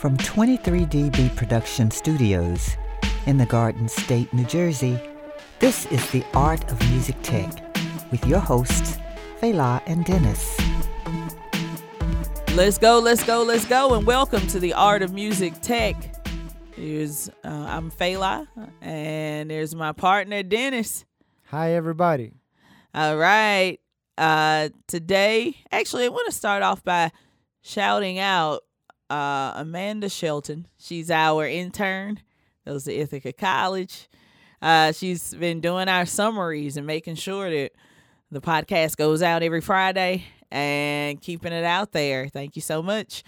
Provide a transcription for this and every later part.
From 23DB Production Studios in the Garden State, New Jersey, this is The Art of Music Tech with your hosts, Fela and Denis. Let's go, let's go, let's go, and welcome to the Art of Music Tech. Here's uh, I'm Fela, and there's my partner Denis. Hi, everybody. All right. Uh, today, actually, I want to start off by shouting out uh, Amanda Shelton. She's our intern. That was at Ithaca College. Uh, she's been doing our summaries and making sure that the podcast goes out every Friday and keeping it out there. Thank you so much.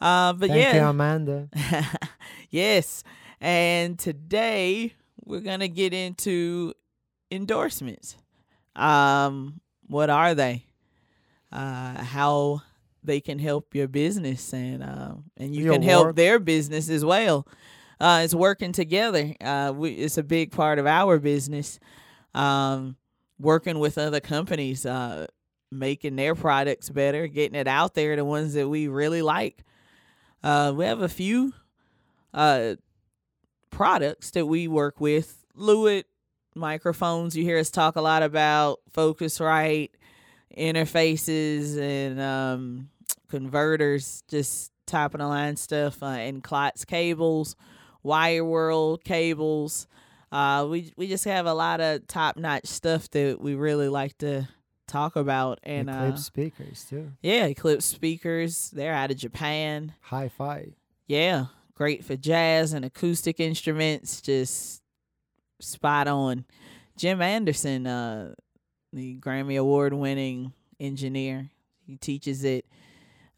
Uh, but Thank yeah, you, Amanda. yes. And today we're gonna get into endorsements. Um, what are they? Uh, how they can help your business and uh, and you Your can help their business as well. Uh, it's working together. Uh, we, it's a big part of our business. Um, working with other companies, uh, making their products better, getting it out there, the ones that we really like. Uh, we have a few uh, products that we work with. Lewitt microphones. You hear us talk a lot about Focusrite interfaces and um, converters, just top of the line stuff, uh, and Klotz cables, Wireworld cables. Uh, we we just have a lot of top notch stuff that we really like to talk about, and uh, Eclipse speakers too. yeah, Eclipse speakers. They're out of Japan. Hi-fi. Yeah, great for jazz and acoustic instruments. Just spot on. Jim Anderson, uh, the Grammy Award winning engineer, he teaches it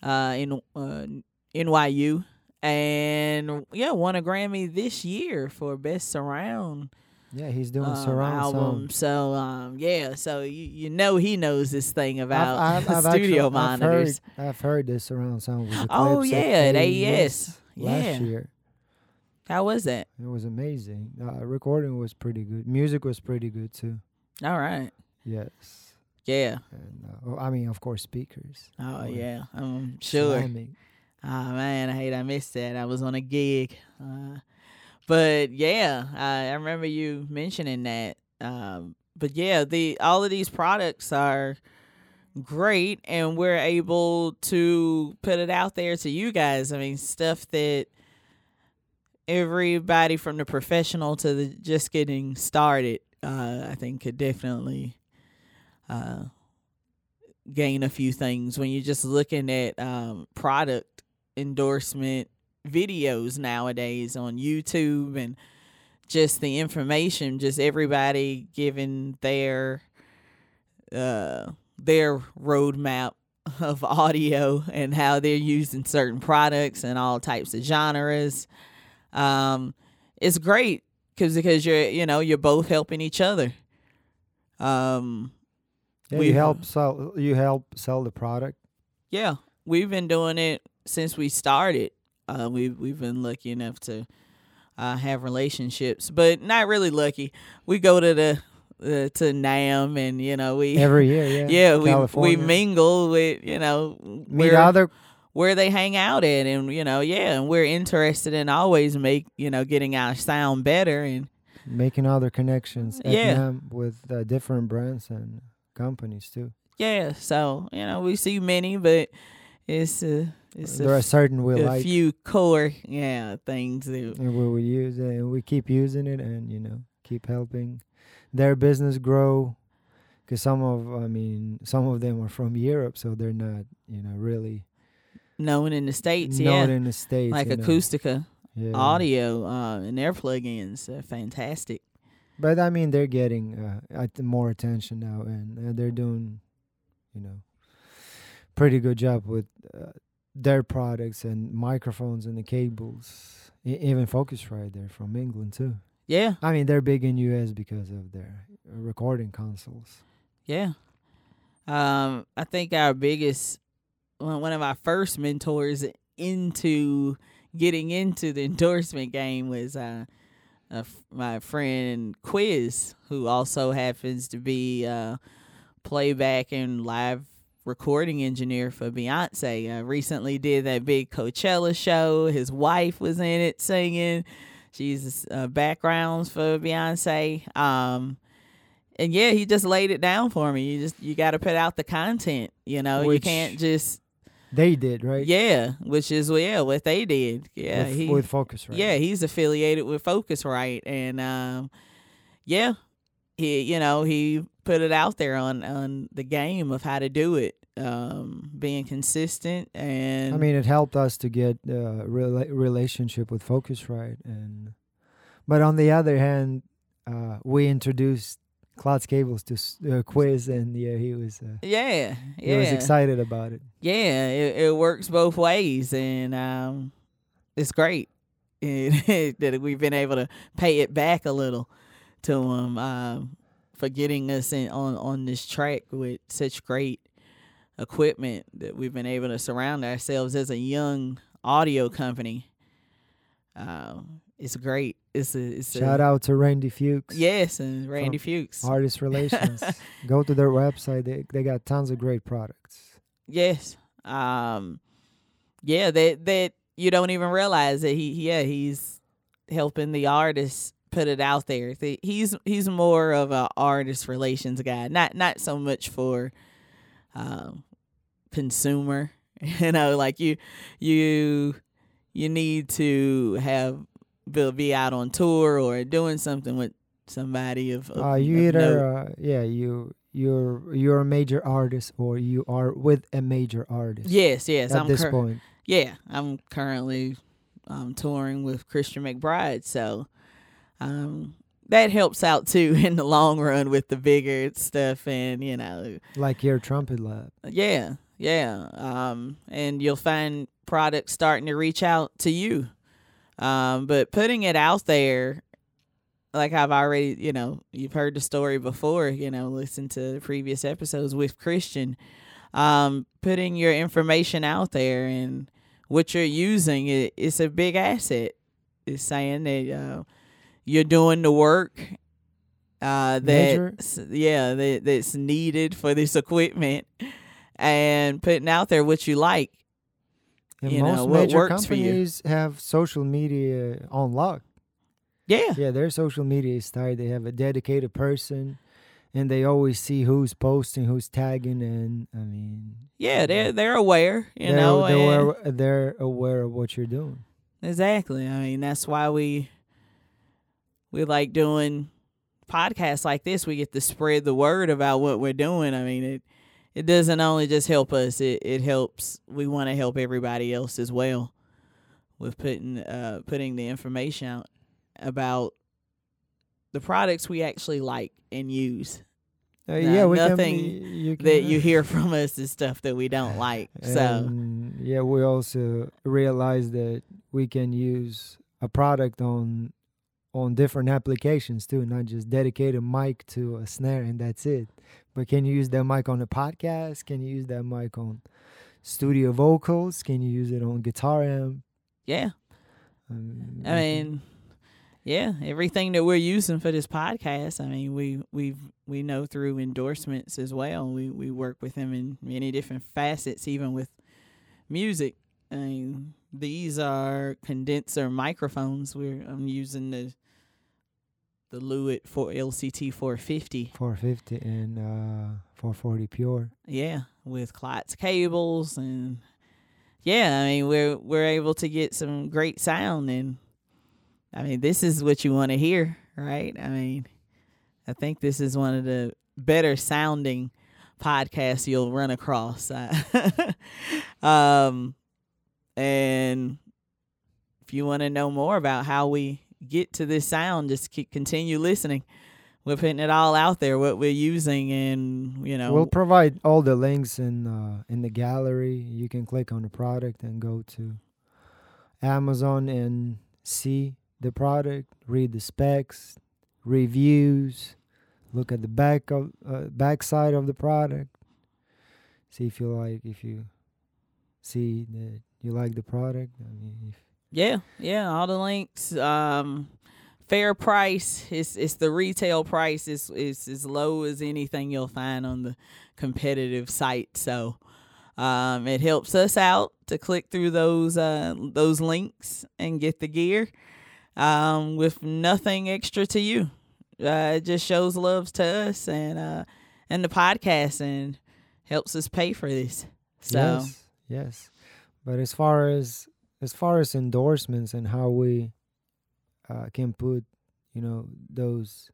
uh, in uh, NYU. And yeah, won a Grammy this year for best surround Yeah, he's doing um, surround album. sound. So um, yeah, so you you know he knows this thing about I've, I've, I've studio actually, monitors. I've heard, I've heard this surround sound Oh, yeah, at at AES. last Yeah. year. How was that? It was amazing. Uh, recording was pretty good. Music was pretty good too. All right. Yes. Yeah. And uh, oh, I mean, of course, speakers. Oh Or yeah, I'm sure. slamming. Oh man, I hate I missed that. I was on a gig. Uh, but yeah, I, I remember you mentioning that. Um, but yeah, the all of these products are great, and we're able to put it out there to you guys. I mean, stuff that everybody from the professional to the just getting started, uh, I think could definitely uh, gain a few things when you're just looking at um, product endorsement videos nowadays on YouTube and just the information, just everybody giving their uh, their roadmap of audio and how they're using certain products and all types of genres. Um, it's great because because you're you know you're both helping each other. Um, Yeah, We- you help sell. You help sell the product. Yeah, we've been doing it since we started. Uh, we've we've been lucky enough to uh, have relationships, but not really lucky. We go to the uh, to NAMM, and you know we Every year, yeah. yeah we we mingle with you know meet where, other where they hang out at, and you know yeah, and we're interested in always make you know getting our sound better, and making other connections at Yeah. NAMM with uh, different brands and companies too. yeah, so you know we see many, but it's a it's there a, are certain we a like few core yeah things that and we use it and we keep using it and you know keep helping their business grow because some of i mean some of them are from europe so they're not you know really known in the states, known yeah, in the states like. Acustica yeah. Audio uh, and their plugins are fantastic. But i mean they're getting uh, at more attention now and uh, they're doing you know pretty good job with uh, their products and microphones and the cables E- even focusrite they're from england too Yeah, I mean, they're big in US because of their uh, recording consoles. yeah. Um, I think our biggest, one one of our first mentors into getting into the endorsement game was uh, f- my friend Quiz, who also happens to be uh, playback and live recording engineer for Beyonce. Uh, recently did that big Coachella show. His wife was in it singing. She's uh, backgrounds for Beyonce. Um, and yeah, he just laid it down for me. You just you got to put out the content. You know, you can't just They did right. yeah, which is yeah what they did. Yeah, with, he with Focusrite. yeah he's affiliated with Focusrite, and um, yeah, he you know he put it out there on on the game of how to do it, um, being consistent and I mean, it helped us to get a rela- relationship with Focusrite, and but on the other hand, uh, we introduced Klotz Cables to uh, Quiz, and yeah, he was uh, yeah he was excited about it. yeah it, it works both ways and um it's great it, that we've been able to pay it back a little to him um for getting us in on on this track with such great equipment that we've been able to surround ourselves as a young audio company um it's great it's a it's Shout a, out to Randy Fuchs, yes and randy fuchs Artist Relations. Go to their website; they they got tons of great products. Yes. Um yeah, that that you don't even realize that he yeah, he's helping the artists put it out there. He's he's more of a artist relations guy. Not not so much for um consumer. You know, like you you you need to have be, be out on tour or doing something with somebody of, of Uh, you of either uh, yeah you you're you're a major artist or you are with a major artist. Yes, yes. at I'm this cur- point. Yeah, I'm currently um, touring with Christian McBride, so um, that helps out too in the long run with the bigger stuff, and you know, like your trumpet lab. yeah, yeah, um, and you'll find products starting to reach out to you, um, but putting it out there. Like I've already, you know, you've heard the story before, you know, listen to previous episodes with Christian. Um, putting your information out there and what you're using it, it's a big asset. It's saying that uh, you're doing the work uh, that yeah that, that's needed for this equipment and putting out there what you like. And You most know, major works for you. companies have social media on lock. Yeah, Yeah, their social media is tight. They have a dedicated person, and they always see who's posting, who's tagging, and I mean, yeah, they're they're aware, you they're, know. they're, aware, they're aware of what you're doing. Exactly. I mean, that's why we we like doing podcasts like this. We get to spread the word about what we're doing. I mean, it it doesn't only just help us. It it helps. We want to help everybody else as well with putting uh putting the information out about the products we actually like and use. Uh, Nah, yeah, we nothing can, you can, That you hear from us is stuff that we don't like. So yeah, we also realize that we can use a product on on different applications too, not just dedicate a mic to a snare and that's it. But can you use that mic on a podcast? Can you use that mic on studio vocals? Can you use it on guitar amp? yeah. Um, I mean, yeah, everything that we're using for this podcast, I mean, we we we know through endorsements as well. We we work with them in many different facets, even with music. I mean, these are condenser microphones. We're I'm using the the Lewitt for LCT 450. 450 and uh 440 pure. Yeah, with Klotz cables and yeah, I mean we're we're able to get some great sound and I mean this is what you want to hear, right? I mean I think this is one of the better sounding podcasts you'll run across. um and if you want to know more about how we get to this sound, just keep, continue listening. We're putting it all out there, what we're using, and you know, We'll provide all the links in uh, in the gallery. You can click on the product and go to Amazon and see the product, read the specs, reviews, look at the back of uh, back side of the product. See if you like if you see that you like the product. I mean, if Yeah, yeah, all the links. Um, fair price. It's it's the retail price. It's it's as low as anything you'll find on the competitive site. So um, it helps us out to click through those uh, those links and get the gear um, with nothing extra to you. Uh, it just shows love to us and uh, and the podcast and helps us pay for this. So Yes, yes. But as far as as far as endorsements and how we uh, can put, you know, those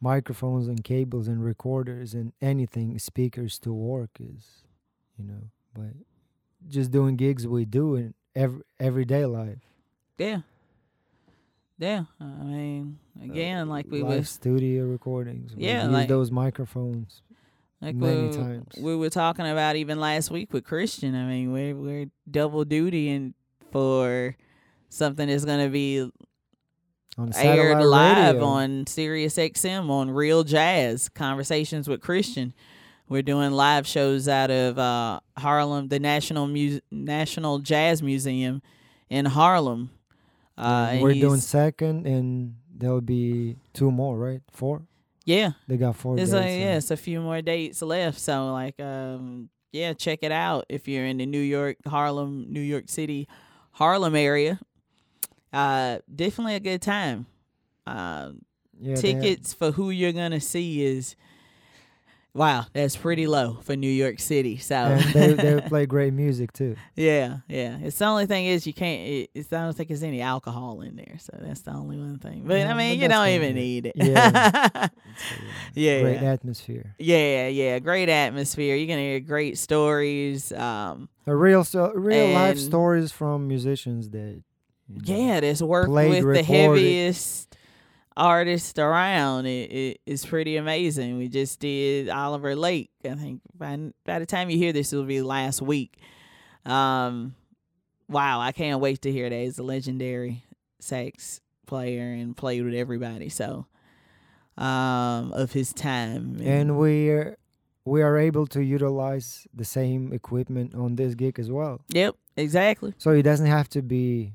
microphones and cables and recorders and anything speakers to work is, you know, but just doing gigs we do in every everyday life. yeah, yeah. I mean, again, like we Uh, live was studio recordings. we Yeah, use like- those microphones. like many we, times. we were talking about even last week with Christian. I mean, we're we're double dutying for something that's going to be On aired live radio. on Sirius XM on Real Jazz Conversations with Christian. We're doing live shows out of uh, Harlem, the National Mu- National Jazz Museum in Harlem. Uh, and We're doing second, and there'll be two more, right? Four. yeah. They got four. There's dates, a, so- yeah, it's a few more dates left. So like um yeah, check it out if you're in the New York, Harlem, New York City, Harlem area. Uh definitely a good time. Uh yeah, tickets for who you're gonna see is wow, that's pretty low for New York City. So and they they play great music too. yeah, yeah. It's the only thing is you can't. It, it's I don't think there's any alcohol in there, so that's the only one thing. But Yeah, I mean, but you don't even good. need it. Yeah. yeah, Great atmosphere. Yeah, yeah, great atmosphere. You're gonna hear great stories. Um, A real so real life stories from musicians that. you know, yeah, there's work Played, with the heaviest artist around. It, it it's pretty amazing. We just did Oliver Lake. I think by by the time you hear this, it'll be last week. Um, wow, I can't wait to hear that. He's a legendary sax player and played with everybody. So, um, of his time And we are we are able to utilize the same equipment on this gig as well. Yep, exactly. So it doesn't have to be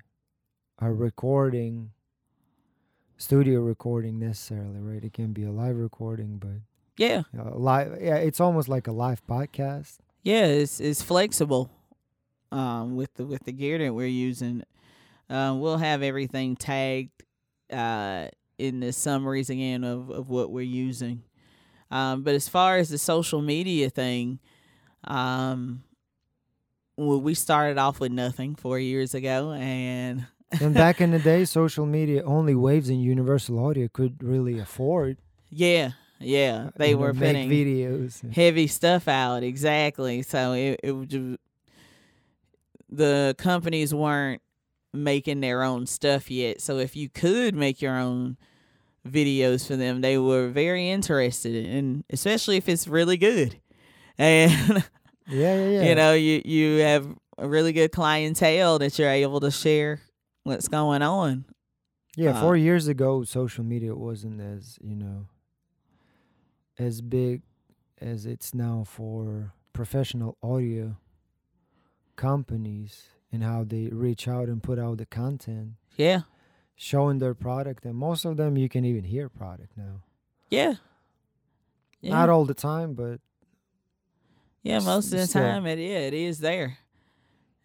a recording, studio recording necessarily, right? It can be a live recording, but Yeah, uh, live. Yeah, it's almost like a live podcast. yeah. It's it's flexible. Um, with the with the gear that we're using, uh, we'll have everything tagged, uh, in the summaries again of of what we're using. Um, but as far as the social media thing, um, well, we started off with nothing four years ago, and And back in the day, social media only Waves and Universal Audio could really afford. yeah, yeah, uh, they you know, were make putting videos. heavy stuff out exactly so it, it would the companies weren't making their own stuff yet so if you could make your own videos for them they were very interested in especially if it's really good and Yeah, yeah, yeah. you know you you have a really good clientele that you're able to share what's going on Yeah, Uh, four years ago, social media wasn't as you know as big as it's now for professional audio companies and how they reach out and put out the content, yeah showing their product, and most of them you can even hear product now. yeah yeah Not all the time, but Yeah, most of the still. time it yeah, it is there.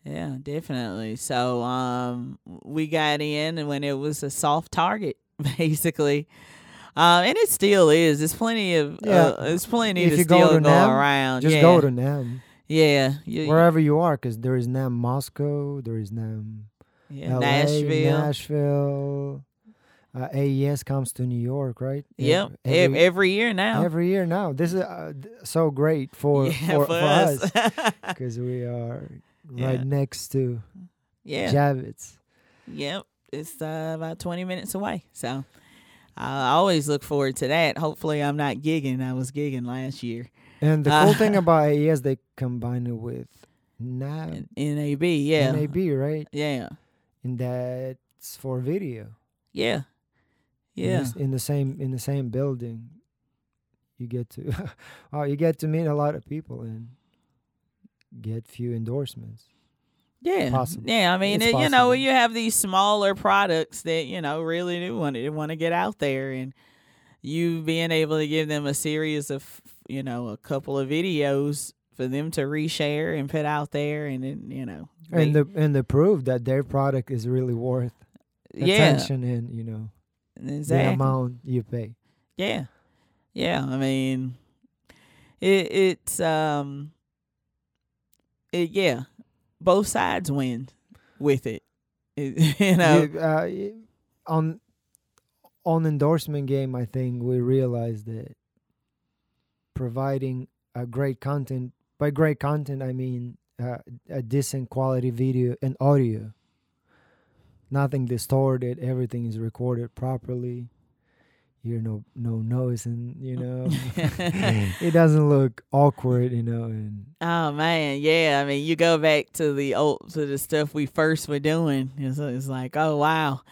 Yeah, definitely. So um we got in and when it was a soft target, basically. Um and it still is. There's plenty of Yeah. uh, there's plenty If to you go still to go NAMM, around. just yeah. go to NAMM Yeah. You, wherever you are, because there is NAMM Moscow, there is NAMM yeah, LA, Nashville. Nashville. Uh, AES comes to New York, right? Yep. Every, every, year now. every year now. This is uh, so great for yeah, for, for, us because we are right Yeah. next to yeah. Javits. Yep. It's uh, about 20 minutes away. So I always look forward to that. Hopefully I'm not gigging. I was gigging last year. And the cool Uh, thing about AES, they combine it with NAB, NAB, yeah. NAB, right? Yeah. And that's for video. Yeah. In Yeah. in the same in the same building, you get to oh, you get to meet a lot of people and get few endorsements. Yeah, possible. yeah. I mean, it, you know, when you have these smaller products that you know really do want to want to get out there, and you being able to give them a series of you know a couple of videos for them to reshare and put out there, and then you know, and the and the proof that their product is really worth yeah, attention and you know the amount you pay. Yeah. Yeah, I mean it it's um it yeah, both sides win with it. It- you know. You- uh, on on endorsement game, I think we realized that providing a great content by great content, I mean uh, a decent quality video and audio. Nothing distorted. Everything is recorded properly. You're no no noise, and you know it doesn't look awkward, you know. And Oh man, yeah. I mean, you go back to the old to the stuff we first were doing. It's, it's like, oh wow,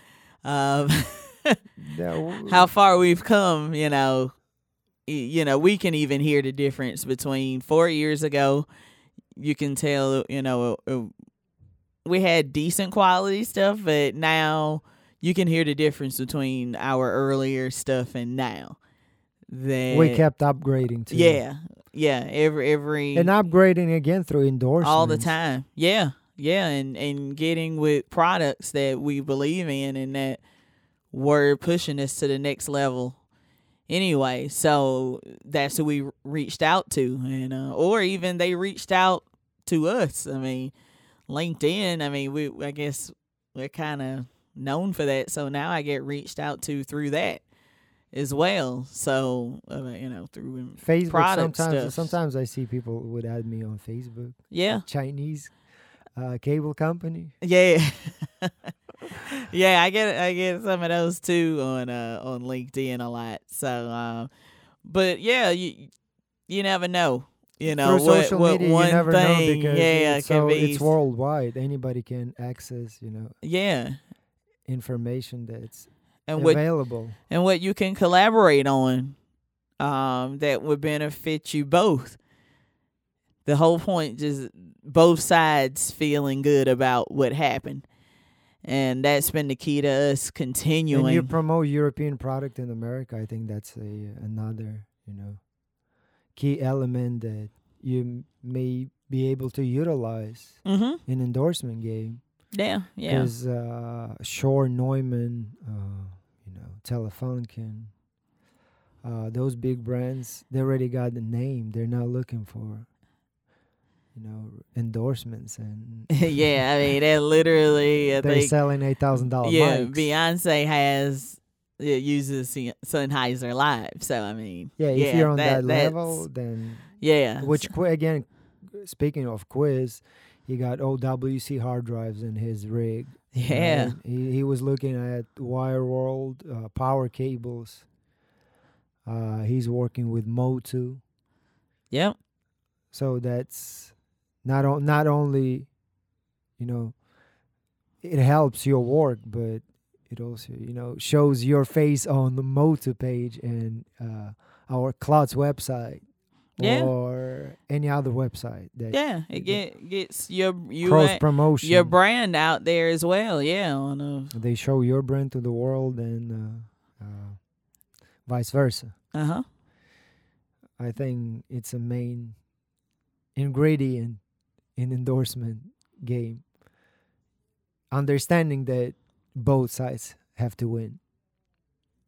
um, how far we've come. You know, you know, we can even hear the difference between four years ago. You can tell, you know, uh, we had decent quality stuff, but now you can hear the difference between our earlier stuff and now. That we kept upgrading too. yeah, yeah. Every every and upgrading again through endorsements all the time. Yeah, yeah, and and getting with products that we believe in and that were pushing us to the next level. Anyway, so that's who we reached out to, and uh, or even they reached out to us. I mean, LinkedIn. I mean, we I guess we're kind of known for that, so now I get reached out to through that as well. So uh, you know, through Facebook. sometimes, stuff. sometimes I see people would add me on Facebook. yeah, Chinese uh, cable company. Yeah. yeah, I get I get some of those too on uh on LinkedIn a lot. So um but yeah, you you never know. You know Through what social what media, one you never know thing because yeah it's, so, be it's worldwide. Anybody can access, you know, yeah. Information that's And what available. and what you can collaborate on um that would benefit you both. The whole point is both sides feeling good about what happened. And that's been the key to us continuing. When you promote European product in America, I think that's a another, you know, key element that you may be able to utilize mhm. in endorsement game. Yeah, yeah. Because uh, Shure Neumann, uh, you know, Telefunken, uh, those big brands, they already got the name. They're not looking for, you know, endorsements and yeah, I mean that literally. I they're think selling eight thousand dollar yeah, mics. Beyonce has it uses Se- Sennheiser Live. So I mean, yeah, if you're on that, that's- level, then yeah, which again, speaking of quiz, he got OWC hard drives in his rig. yeah. He he was looking at Wireworld uh, power cables. Uh, he's working with Motu, yep, so that's not o- not only, you know, it helps your work, but it also you know shows your face on the Motu page and uh, our Klotz website Yeah. or any other website that yeah. It get gets your you cross promotion. your brand out there as well. Yeah, on a they show your brand to the world and uh, uh, vice versa. uh huh. I think it's a main ingredient in endorsement game. Understanding that both sides have to win.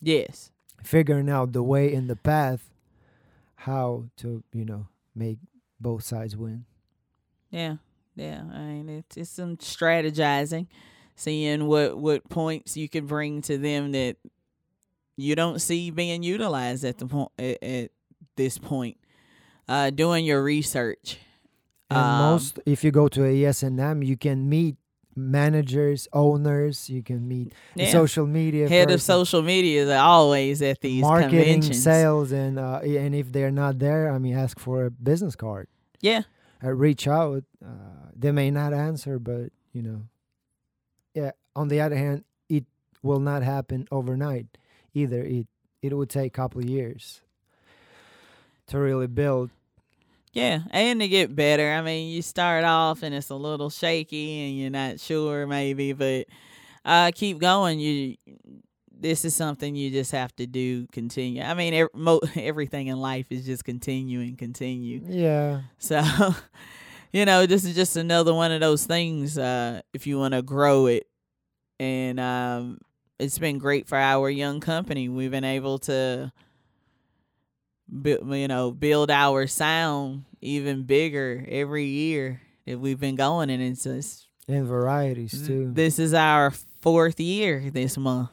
Yes. Figuring out the way and the path how to, you know, make both sides win. Yeah, yeah. I mean, it's it's some strategizing, seeing what what points you can bring to them that you don't see being utilized at the point at, at this point. Uh, doing your research. And Um, most if you go to a ESNM, you can meet managers, owners, you can meet Yeah. social media Head of social media is always at these marketing, conventions. sales, and uh, and if they're not there, I mean, ask for a business card. Yeah, Uh, reach out. Uh, they may not answer, but you know, yeah. On the other hand, it will not happen overnight either. It it would take a couple of years to really build Yeah, and to get better. I mean, you start off and it's a little shaky and you're not sure maybe, but uh keep going. You this is something you just have to do continue. I mean, ev- mo- everything in life is just continue and continue. Yeah. So, you know, this is just another one of those things uh if you want to grow it. And um it's been great for our young company. We've been able to you know, build our sound even bigger every year that we've been going and it's just And varieties too. this is our fourth year this month.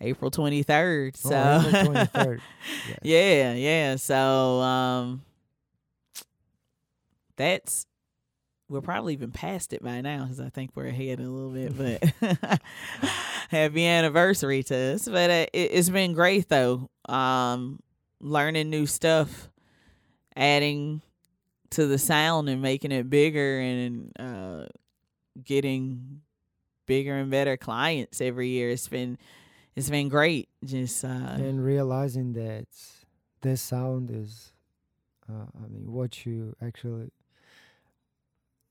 April 23rd. So Oh, April 23rd. Yes. yeah, yeah. So um that's we're probably even past it by now because I think we're ahead a little bit. But happy anniversary to us! But uh, it, it's been great though. Um, learning new stuff, adding to the sound and making it bigger, and uh, getting bigger and better clients every year. It's been it's been great. Just uh, and realizing that this sound is, uh, I mean, what you actually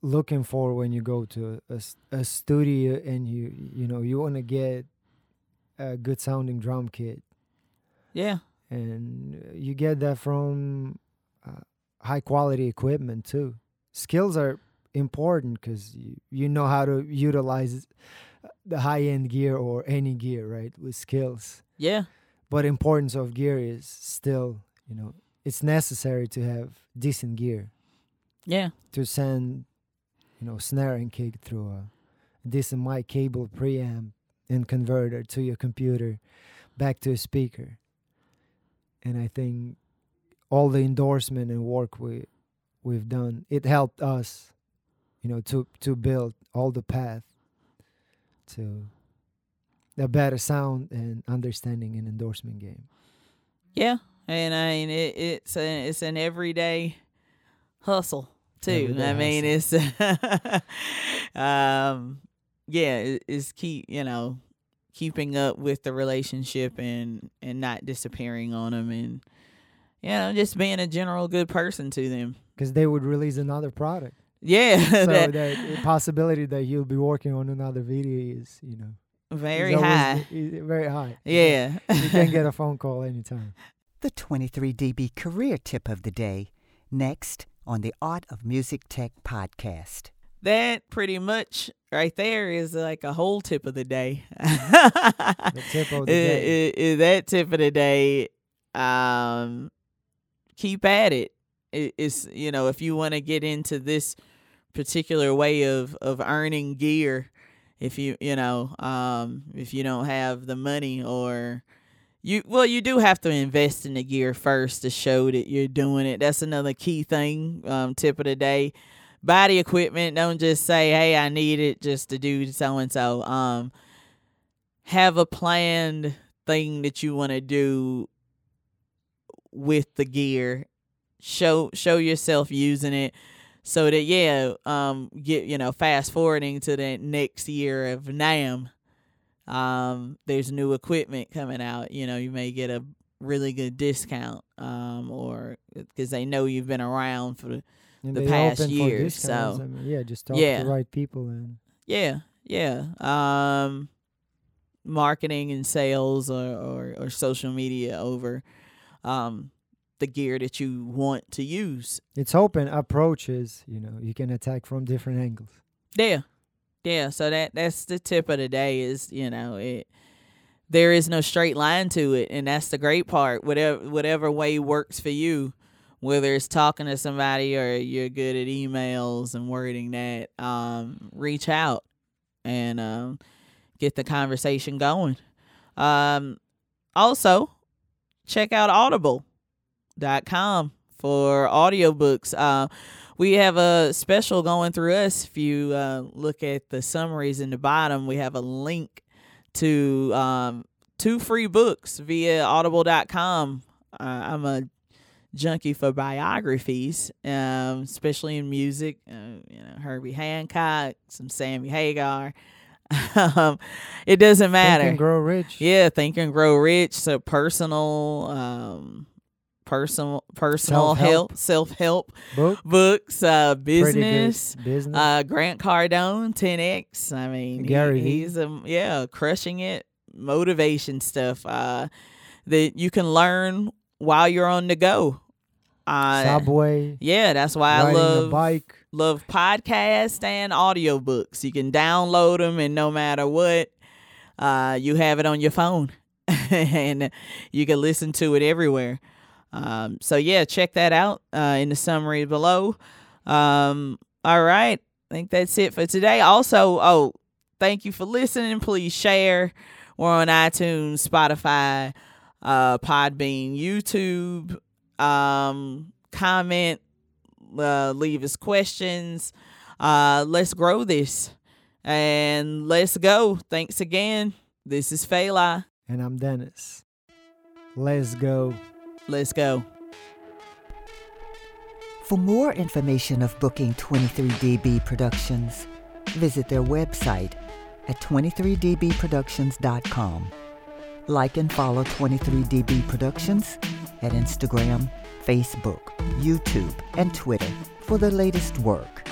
looking for when you go to a studio and you you know you want to get a good sounding drum kit yeah, and you get that from uh, high quality equipment too. Skills are important because you, you know how to utilize the high end gear or any gear right with skills. Yeah, but importance of gear is still you know it's necessary to have decent gear. Yeah, to send you know snare and kick through a decent mic cable preamp and converter to your computer back to a speaker and i think all the endorsement and work we we've done it helped us you know to to build all the path to a better sound and understanding and endorsement game yeah. And I mean, it, it's a, it's an everyday hustle too. Everyday I mean, it's um, yeah, it, it's keep you know keeping up with the relationship and and not disappearing on them and you know just being a general good person to them. because they would release another product Yeah, so that- the possibility that you'll be working on another video is you know very always- high. is very high Yeah, you can get a phone call anytime The 23dB Career Tip of the Day, next on the Art of Music Tech podcast. That pretty much right there is like a whole tip of the day. the tip of the I- day I- I- that tip of the day, um, keep at it. it. It's you know if you want to get into this particular way of of earning gear, if you you know um if you don't have the money or you well you do have to invest in the gear first to show that you're doing it. That's another key thing. Um, tip of the day. Buy the equipment. Don't just say, "Hey, I need it just to do so and so." Um, have a planned thing that you want to do with the gear show show yourself using it so that yeah um get you know fast forwarding to the next year of NAMM um there's new equipment coming out you know you may get a really good discount um or because they know you've been around for and the past years, so- I mean, yeah just talk Yeah. to the right people and Yeah, yeah. Um, marketing and sales or, or, or social media over um, the gear that you want to use. it's open approaches you know you can attack from different angles Yeah, yeah. So that that's the tip of the day. Is you know it. There is no straight line to it, and that's the great part. Whatever whatever way works for you, whether it's talking to somebody or you're good at emails and wording that, um, reach out and um, get the conversation going. Um, also, check out audible.com for audiobooks. Uh, we have a special going through us. If you uh, look at the summaries in the bottom, we have a link to um, two free books via audible.com. Uh, I'm a junkie for biographies, um, especially in music. Uh, you know, Herbie Hancock, some Sammy Hagar. um, it doesn't matter. Think and grow rich Yeah, think and grow rich. So personal, um, personal personal Self-help. help, self help Book. books, uh, business. Business. Uh, Grant Cardone, 10x. I mean, Gary Vee. he's um, yeah, crushing it. Motivation stuff uh, that you can learn while you're on the go. Uh, Subway. yeah, that's why I love bike. love podcasts and audiobooks. You can download them, and no matter what, uh, you have it on your phone, and you can listen to it everywhere. Um, so yeah, check that out uh, in the summary below. Um, all right, I think that's it for today. Also, oh, thank you for listening. Please share. We're on iTunes, Spotify, uh, Podbean, YouTube. Um, comment, uh, leave us questions. Uh, let's grow this and let's go. Thanks again. This is Fela. And I'm Denis. Let's go. Let's go. For more information of booking 23DB Productions, visit their website at 23dbproductions.com. Like and follow 23DB Productions at Instagram, Facebook, YouTube, and Twitter for the latest work.